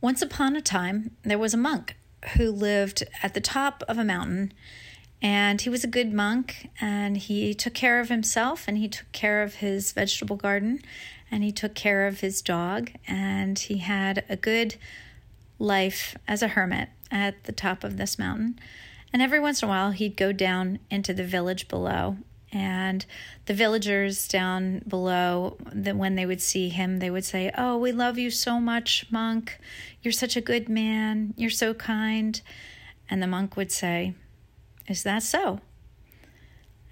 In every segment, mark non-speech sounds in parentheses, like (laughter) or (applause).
Once upon a time, there was a monk who lived at the top of a mountain, and he was a good monk, and he took care of himself, and he took care of his vegetable garden, and he took care of his dog, and he had a good life as a hermit at the top of this mountain. And every once in a while, he'd go down into the village below and the villagers down below that when they would see him they would say oh we love you so much monk. You're such a good man. You're so kind. And the monk would say is that so?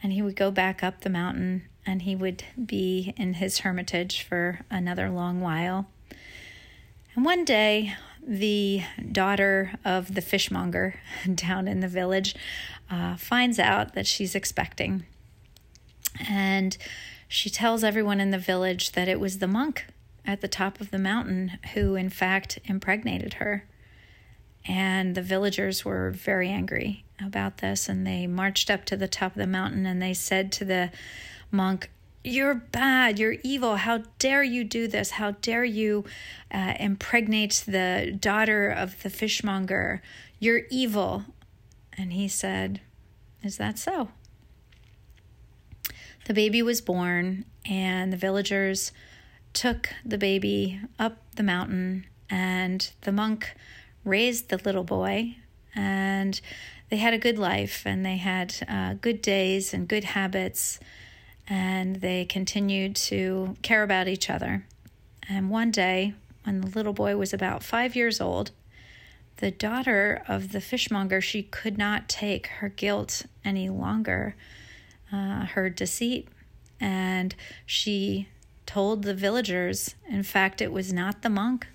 And he would go back up the mountain and he would be in his hermitage for another long while. And one day the daughter of the fishmonger (laughs) down in the village uh, finds out that she's expecting and she tells everyone in the village that it was the monk at the top of the mountain who, in fact, impregnated her. And the villagers were very angry about this, and they marched up to the top of the mountain and they said to the monk, You're bad, you're evil. How dare you do this? How dare you uh, impregnate the daughter of the fishmonger? You're evil. And he said, Is that so? The baby was born, and the villagers took the baby up the mountain, and the monk raised the little boy, and they had a good life, and they had uh, good days and good habits, and they continued to care about each other. And one day, when the little boy was about five years old, the daughter of the fishmonger she could not take her guilt any longer uh, her deceit. And she told the villagers, in fact, it was not the monk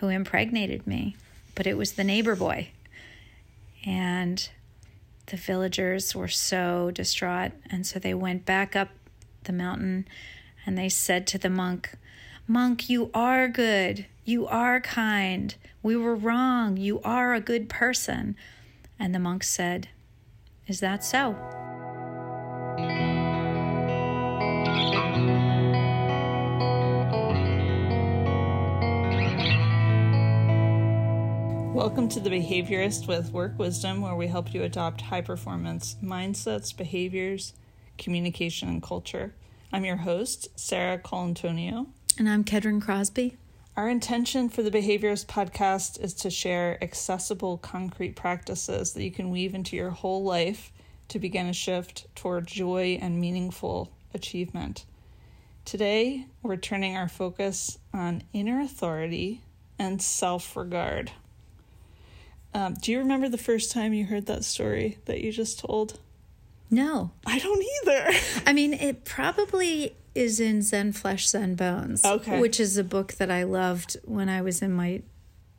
who impregnated me, but it was the neighbor boy. And the villagers were so distraught. And so they went back up the mountain and they said to the monk, Monk, you are good. You are kind. We were wrong. You are a good person. And the monk said, Is that so? Welcome to The Behaviorist with Work Wisdom, where we help you adopt high performance mindsets, behaviors, communication, and culture. I'm your host, Sarah Colantonio. And I'm Kedron Crosby. Our intention for the Behaviorist podcast is to share accessible, concrete practices that you can weave into your whole life to begin a shift toward joy and meaningful achievement. Today, we're turning our focus on inner authority and self regard. Um, do you remember the first time you heard that story that you just told? No. I don't either. (laughs) I mean, it probably is in Zen Flesh, Zen Bones. Okay. Which is a book that I loved when I was in my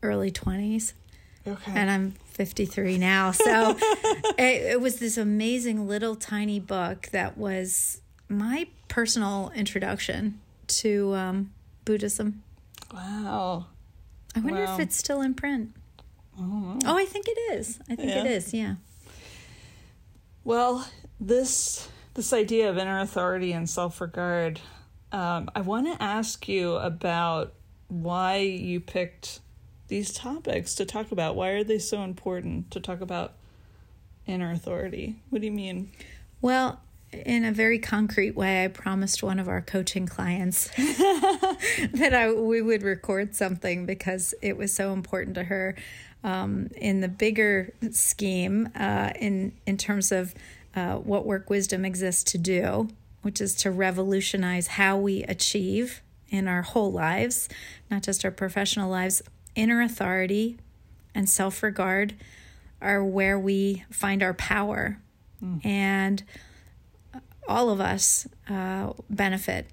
early 20s. Okay. And I'm 53 now. So (laughs) it, it was this amazing little tiny book that was my personal introduction to um, Buddhism. Wow. I wonder Wow. if it's still in print. Oh, I think it is. I think it Yeah. is. Yeah. Well, this this idea of inner authority and self regard, um, I want to ask you about why you picked these topics to talk about. Why are they so important to talk about inner authority? What do you mean? Well, in a very concrete way, I promised one of our coaching clients (laughs) (laughs) that I we would record something because it was so important to her. Um, in the bigger scheme, uh, in in terms of uh, what work wisdom exists to do, which is to revolutionize how we achieve in our whole lives, not just our professional lives. Inner authority and self regard are where we find our power, and all of us uh, benefit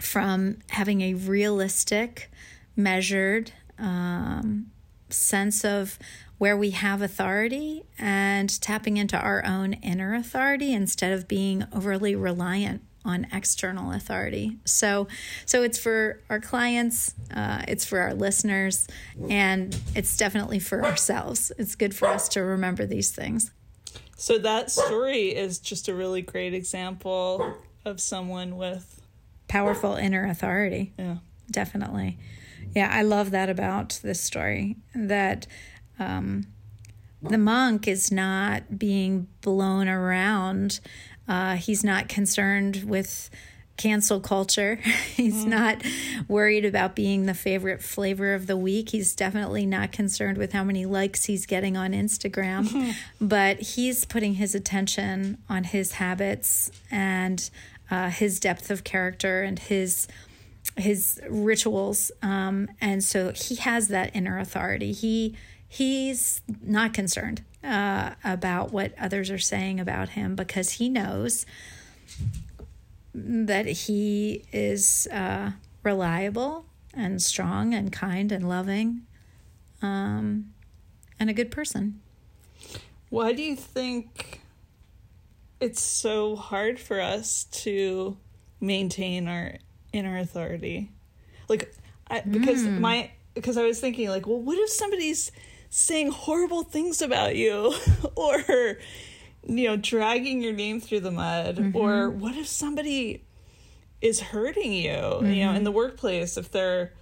from having a realistic, measured um, sense of where we have authority and tapping into our own inner authority instead of being overly reliant on external authority. So, so it's for our clients, uh, it's for our listeners, and it's definitely for ourselves. It's good for us to remember these things. So that story is just a really great example of someone with Powerful inner authority. yeah. Definitely. Yeah, I love that about this story. That um, the monk is not being blown around. Uh, he's not concerned with cancel culture. (laughs) He's mm. not worried about being the favorite flavor of the week. He's definitely not concerned with how many likes he's getting on Instagram. (laughs) but he's putting his attention on his habits and uh, his depth of character and his his rituals. Um, and so he has that inner authority. He he's not concerned uh, about what others are saying about him because he knows that he is uh, reliable and strong and kind and loving um, and a good person. Why do you think it's so hard for us to maintain our inner authority? Like, I, because mm. my because I was thinking like, well, what if somebody's saying horrible things about you, (laughs) or you know, dragging your name through the mud? Mm-hmm. Or what if somebody is hurting you, mm-hmm. you know, in the mm-hmm. workplace, if they're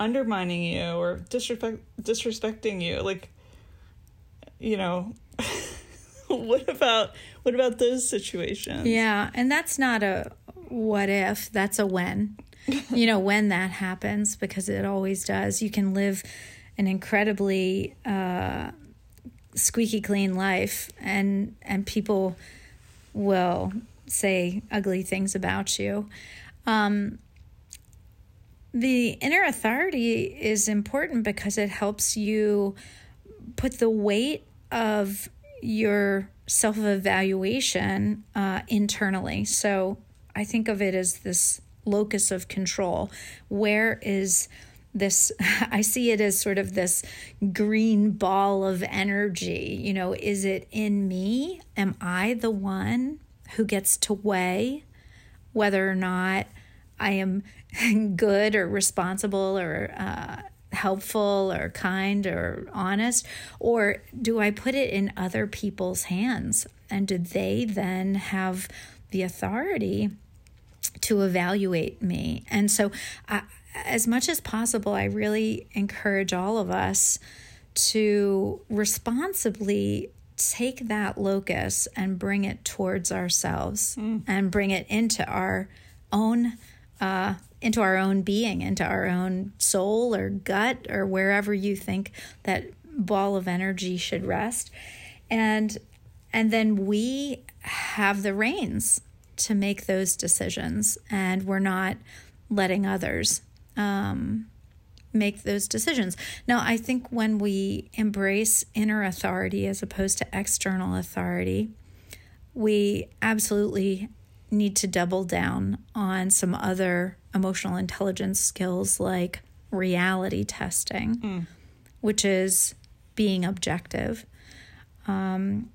undermining you or disrespect disrespecting you, like you know, (laughs) what about what about those situations? Yeah, and that's not a what if, that's a when. (laughs) you know, when that happens because it always does. You can live an incredibly uh, squeaky clean life and and people will say ugly things about you um, the inner authority is important because it helps you put the weight of your self evaluation uh, internally. So I think of it as this locus of control. Where is this (laughs) I see it as sort of this green ball of energy. You know, is it in me? Am I the one who gets to weigh whether or not I am (laughs) good or responsible or uh, helpful or kind or honest? Or do I put it in other people's hands? And do they then have the authority to evaluate me? And so, uh, as much as possible, I really encourage all of us to responsibly take that locus and bring it towards ourselves mm. and bring it into our own uh, into our own being into our own soul or gut or wherever you think that ball of energy should rest and and then we have the reins to make those decisions and we're not letting others um, make those decisions. Now, I think when we embrace inner authority as opposed to external authority, we absolutely need to double down on some other emotional intelligence skills like reality testing, mm. which is being objective. Um,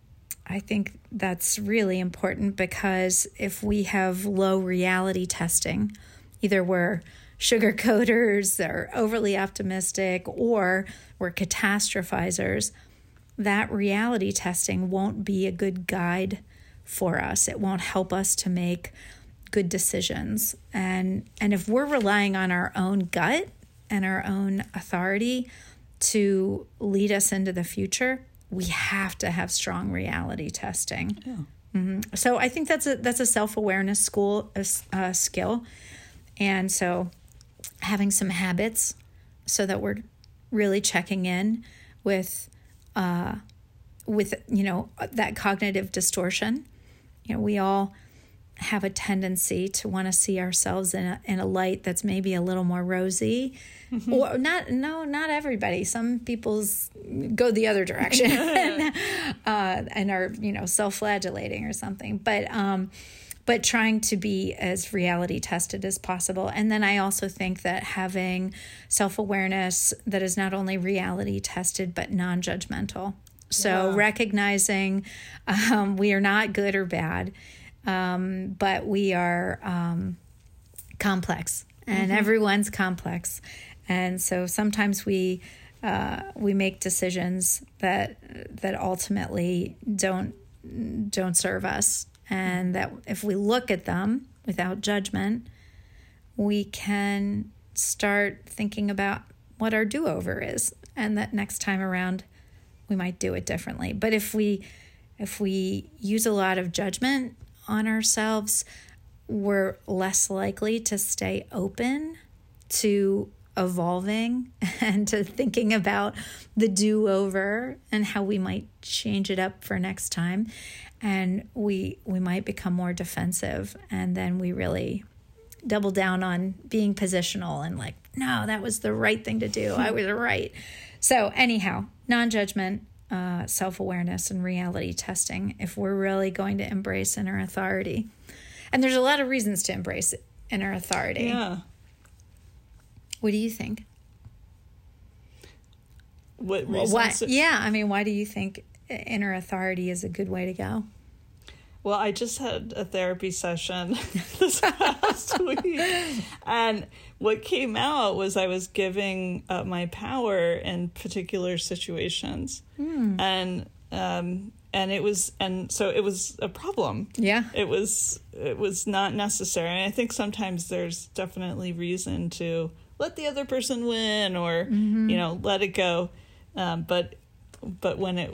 I think that's really important because if we have low reality testing, either we're sugar coaters or overly optimistic or we're catastrophizers, that reality testing won't be a good guide for us. It won't help us to make good decisions. And and if we're relying on our own gut and our own authority to lead us into the future, we have to have strong reality testing. Yeah. Mm-hmm. So I think that's a that's a self awareness school uh, skill, and so having some habits so that we're really checking in with uh, with you know that cognitive distortion. You know, we all have a tendency to want to see ourselves in a, in a light that's maybe a little more rosy mm-hmm. or not no not everybody some people's go the other direction (laughs) and, (laughs) uh, and are you know self-flagellating or something but um but trying to be as reality tested as possible. And then I also think that having self awareness that is not only reality tested, but non judgmental. So yeah. recognizing um, we are not good or bad, um, but we are um, complex, and mm-hmm. everyone's complex. And so sometimes we uh, we make decisions that that ultimately don't don't serve us and that if we look at them without judgment, we can start thinking about what our do-over is and that next time around we might do it differently. But if we if we use a lot of judgment on ourselves, we're less likely to stay open to evolving (laughs) and to thinking about the do over and how we might change it up for next time. And we we might become more defensive and then we really double down on being positional and like no that was the right thing to do. I (laughs) was right. So anyhow non-judgment uh, self-awareness and reality testing if we're really going to embrace inner authority and there's a lot of reasons to embrace inner authority Yeah. what do you think What reasons? why, yeah i mean why do you think inner authority is a good way to go Well, I just had a therapy session (laughs) this past (laughs) week, and what came out was I was giving up my power in particular situations, and um, and it was and so it was a problem. yeah. It was it was not necessary, and I think sometimes there's definitely reason to let the other person win or you know let it go, um, but but when it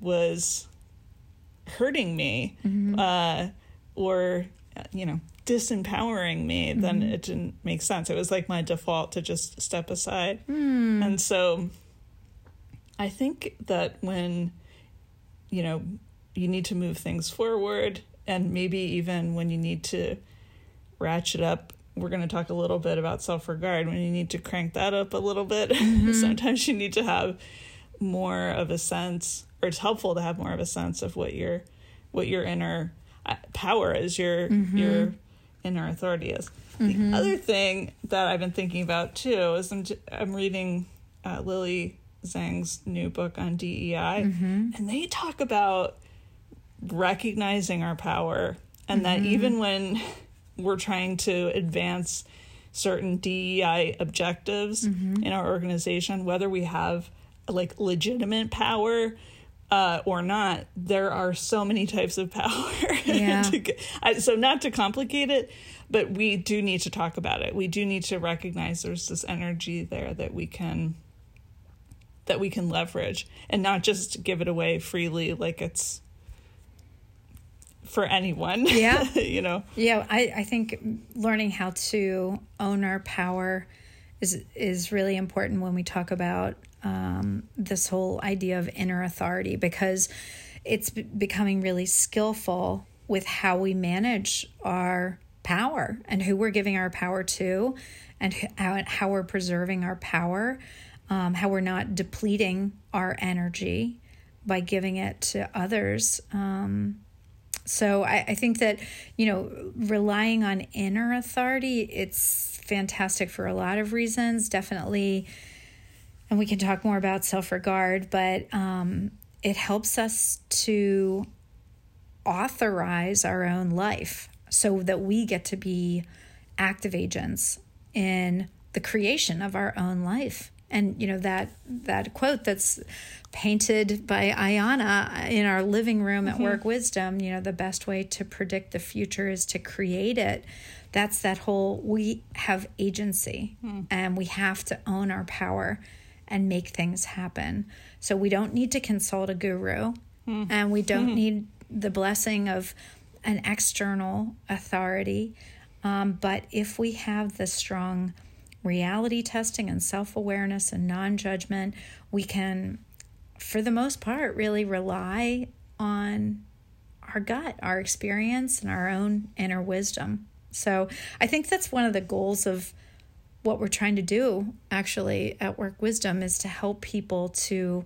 was hurting me mm-hmm. uh, or you know disempowering me then mm-hmm. it didn't make sense. It was like my default to just step aside. Hmm. And so i think that when you know you need to move things forward and maybe even when you need to ratchet up we're going to talk a little bit about self-regard when you need to crank that up a little bit. (laughs) Mm-hmm. Sometimes you need to have more of a sense or it's helpful to have more of a sense of what your what your inner uh, power is your mm-hmm. your inner authority is. The mm-hmm. other thing that i've been thinking about too is i'm, I'm reading uh, lily zheng's new book on dei mm-hmm. and they talk about recognizing our power and that even when (laughs) we're trying to advance certain DEI objectives in our organization, whether we have like legitimate power uh, or not, there are so many types of power. Yeah. (laughs) to so, not to complicate it, but we do need to talk about it. We do need to recognize there's this energy there that we can that we can leverage and not just give it away freely like it's for anyone. (laughs) Yeah. you know. Yeah, I, I think learning how to own our power is is really important when we talk about um, this whole idea of inner authority because it's becoming really skillful with how we manage our power and who we're giving our power to and how, how we're preserving our power, um, how we're not depleting our energy by giving it to others. Um, so I, I think that you know relying on inner authority it's fantastic for a lot of reasons definitely and we can talk more about self-regard but um, it helps us to authorize our own life so that we get to be active agents in the creation of our own life. And you know that that quote that's painted by Ayana in our living room at Work Wisdom, you know, the best way to predict the future is to create it. That's that whole we have agency and we have to own our power and make things happen. So we don't need to consult a guru and we don't need the blessing of an external authority. Um, but if we have the strong reality testing and self awareness and non judgment, we can, for the most part, really rely on our gut, our experience, and our own inner wisdom. So I think that's one of the goals of what we're trying to do actually at Work Wisdom is to help people to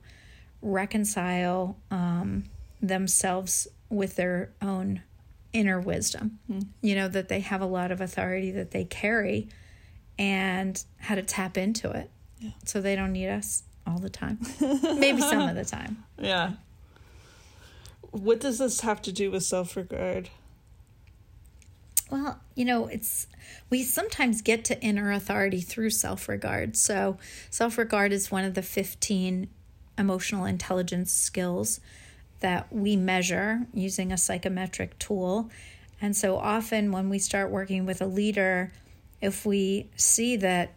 reconcile um, themselves with their own inner wisdom. You know, that they have a lot of authority that they carry and how to tap into it so they don't need us all the time. (laughs) Maybe some of the time. Yeah. What does this have to do with self regard? Well, you know, it's we sometimes get to inner authority through self-regard. So, self-regard is one of the 15 emotional intelligence skills that we measure using a psychometric tool. And so often when we start working with a leader, if we see that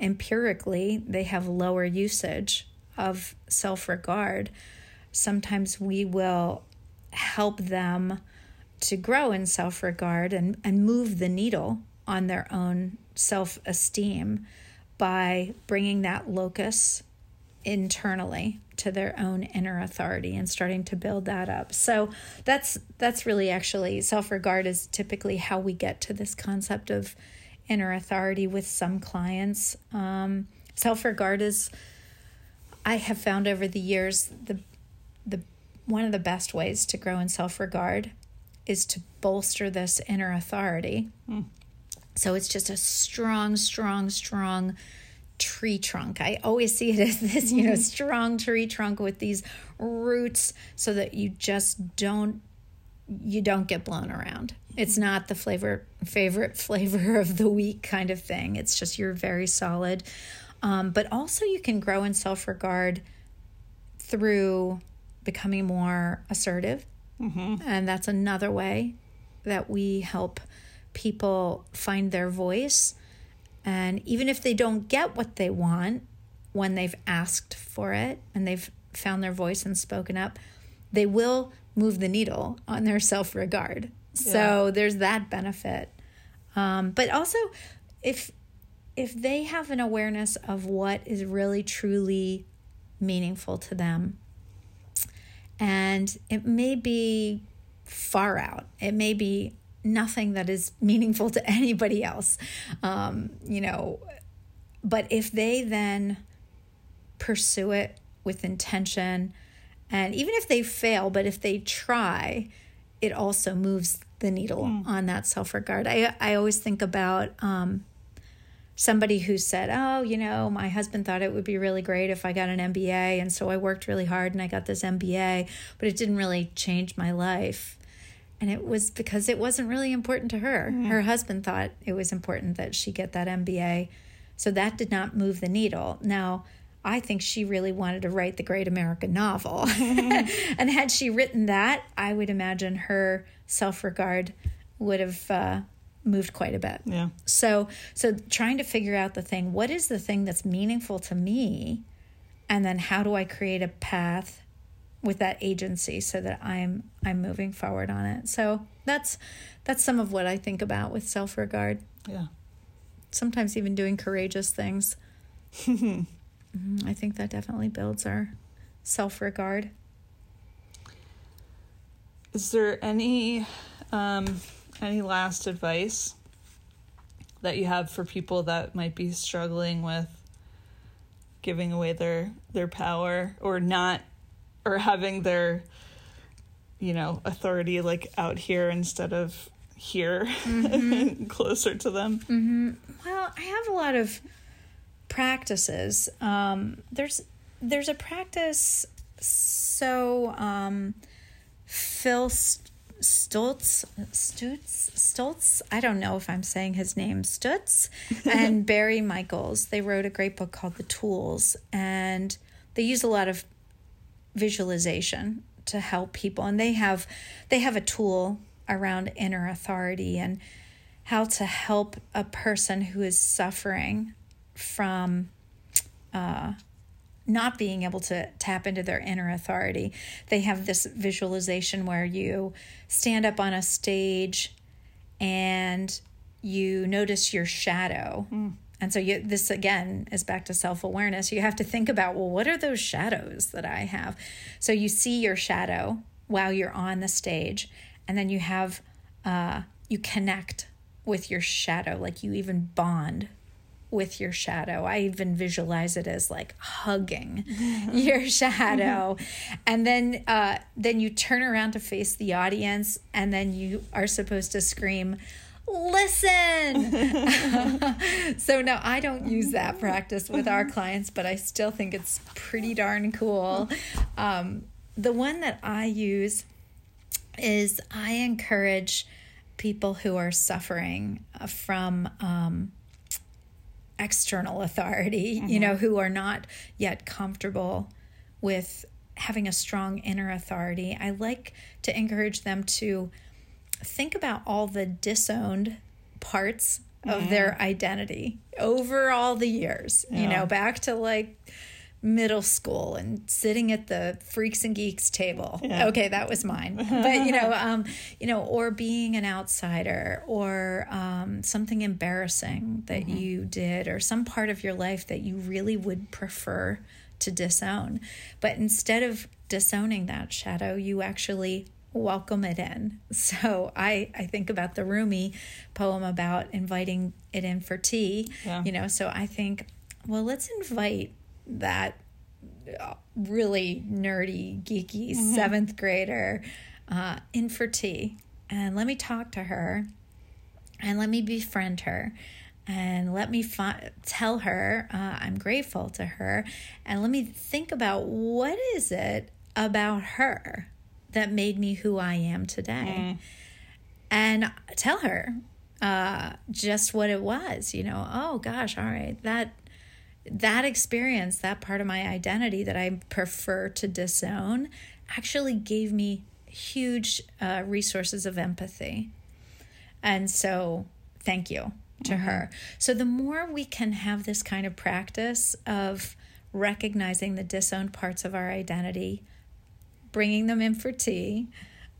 empirically they have lower usage of self regard, sometimes we will help them to grow in self regard and, and move the needle on their own self esteem by bringing that locus internally to their own inner authority and starting to build that up. So that's that's really actually self-regard is typically how we get to this concept of inner authority with some clients. Um, self-regard is I have found over the years the the one of the best ways to grow in self-regard is to bolster this inner authority. Mm. So it's just a strong, strong, strong tree trunk. I always see it as (laughs) this, you know, mm-hmm. strong tree trunk with these roots so that you just don't you don't get blown around. It's mm-hmm. not the flavor favorite (laughs) flavor of the week kind of thing. It's just you're very solid. Um, but also you can grow in self-regard through becoming more assertive. Mm-hmm. And that's another way that we help people find their voice and even if they don't get what they want when they've asked for it and they've found their voice and spoken up, they will move the needle on their self regard. Yeah. So there's that benefit. Um, but also, if if they have an awareness of what is really truly meaningful to them, and it may be far out, it may be nothing that is meaningful to (laughs) anybody else. Um, you know, but if they then pursue it with intention, and even if they fail, but if they try, it also moves the needle mm. on that self regard. I, I always think about um, somebody who said, Oh, you know, my husband thought it would be really great if I got an MBA. And so I worked really hard and I got this MBA, but it didn't really change my life and it was because it wasn't really important to her. Mm-hmm. Her husband thought it was important that she get that MBA. So that did not move the needle. Now, I think she really wanted to write the great American novel. (laughs) (laughs) and had she written that, I would imagine her self-regard would have uh, moved quite a bit. Yeah. So so trying to figure out the thing, what is the thing that's meaningful to me? And then how do I create a path with that agency so that I'm I'm moving forward on it. So that's that's some of what I think about with self-regard. Yeah. Sometimes even doing courageous things. Mm-hmm. I think that definitely builds our self-regard. Is there any um any last advice that you have for people that might be struggling with giving away their their power or not or having their you know authority like out here instead of here mm-hmm. (laughs) closer to them mm-hmm. well i have a lot of practices um, there's there's a practice so um, phil stutz stutz stutz i don't know if i'm saying his name. Stutz and (laughs) barry michels. They wrote a great book called the tools and they use a lot of visualization to help people and they have they have a tool around inner authority and how to help a person who is suffering from uh, not being able to tap into their inner authority. They have this visualization where you stand up on a stage and you notice your shadow. Mm. And so you, this again is back to self awareness. You have to think about, well, what are those shadows that I have? So you see your shadow while you're on the stage, and then you have, uh, you connect with your shadow, like you even bond with your shadow. I even visualize it as like hugging (laughs) your shadow. and then uh then you turn around to face the audience and then you are supposed to scream listen. (laughs) so now I don't use that practice with our (laughs) clients, but I still think it's pretty darn cool. Um, the one that I use is I encourage people who are suffering from um, external authority, mm-hmm. you know, who are not yet comfortable with having a strong inner authority. I like to encourage them to think about all the disowned parts of their identity over all the years, you know, back to like middle school and sitting at the freaks and geeks table. Yeah. Okay, that was mine. (laughs) But you know, um, you know, or being an outsider or um, something embarrassing that you did or some part of your life that you really would prefer to disown. But instead of disowning that shadow, you actually welcome it in. (laughs) So I I think about the Rumi poem about inviting it in for tea. Yeah. You know, so I think, well, let's invite that uh, really nerdy, geeky seventh grader uh, in for tea, and let me talk to her, and let me befriend her, and let me fi- tell her uh, I'm grateful to her, and let me think about what is it about her that made me who I am today, and tell her uh, just what it was. You know, oh gosh, all right, that that experience, that part of my identity that I prefer to disown, actually gave me huge uh, resources of empathy. And so, thank you to her. So, the more we can have this kind of practice of recognizing the disowned parts of our identity, bringing them in for tea,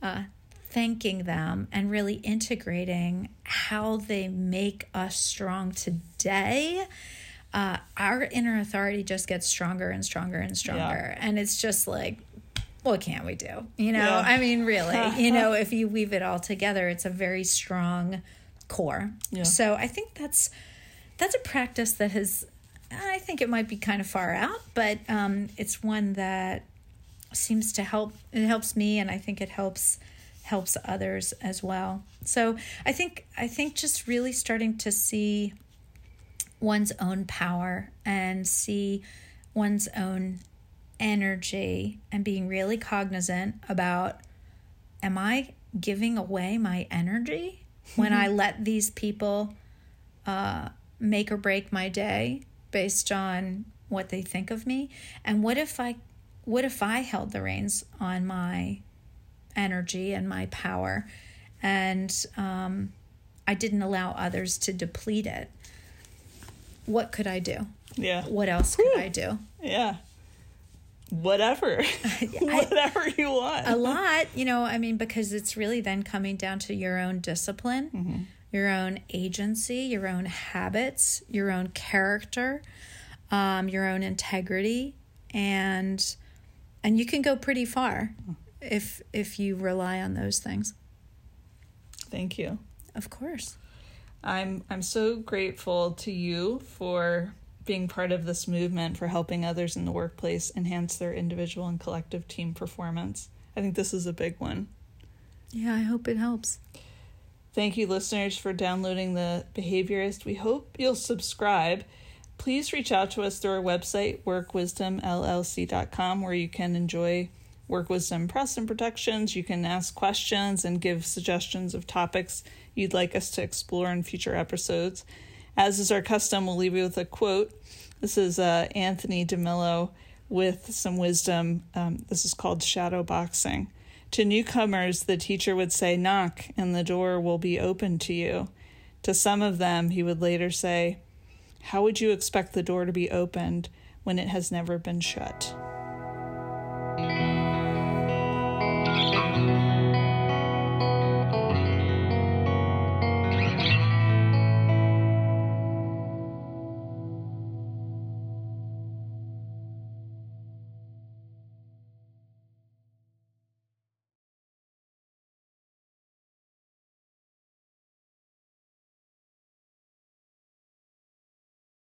uh, thanking them, and really integrating how they make us strong today, uh, our inner authority just gets stronger and stronger and stronger. And it's just like, what can we do? You know, Yeah. I mean, really, (laughs) you know, if you weave it all together, it's a very strong core. Yeah. So I think that's that's a practice that has I think it might be kind of far out, but um, it's one that seems to help. It helps me, and I think it helps helps others as well. So I think I think just really starting to see one's own power and see one's own energy and being really cognizant about am I giving away my energy when I (laughs) let these people uh, make or break my day based on what they think of me? And what if I what if I held the reins on my energy and my power and um, I didn't allow others to deplete it? What could I do? Yeah. What else could I do? Yeah. Whatever. (laughs) (laughs) Whatever you want. a lot, you know, I mean, because it's really then coming down to your own discipline, your own agency, your own habits, your own character, um, your own integrity, and and you can go pretty far if if you rely on those things. Thank you. Of course. I'm I'm so grateful to you for being part of this movement for helping others in the workplace enhance their individual and collective team performance. I think this is a big one. Yeah, I hope it helps. Thank you, listeners, for downloading The Behaviorist. We hope you'll subscribe. Please reach out to us through our website, workwisdomllc.com, where you can enjoy Work with some press and protections. You can ask questions and give suggestions of topics you'd like us to explore in future episodes. As is our custom, we'll leave you with a quote. This is uh, Anthony de Mello with some wisdom. Um, this is called shadow boxing. To newcomers, the teacher would say, Knock, and the door will be open to you. To some of them, he would later say, How would you expect the door to be opened when it has never been shut?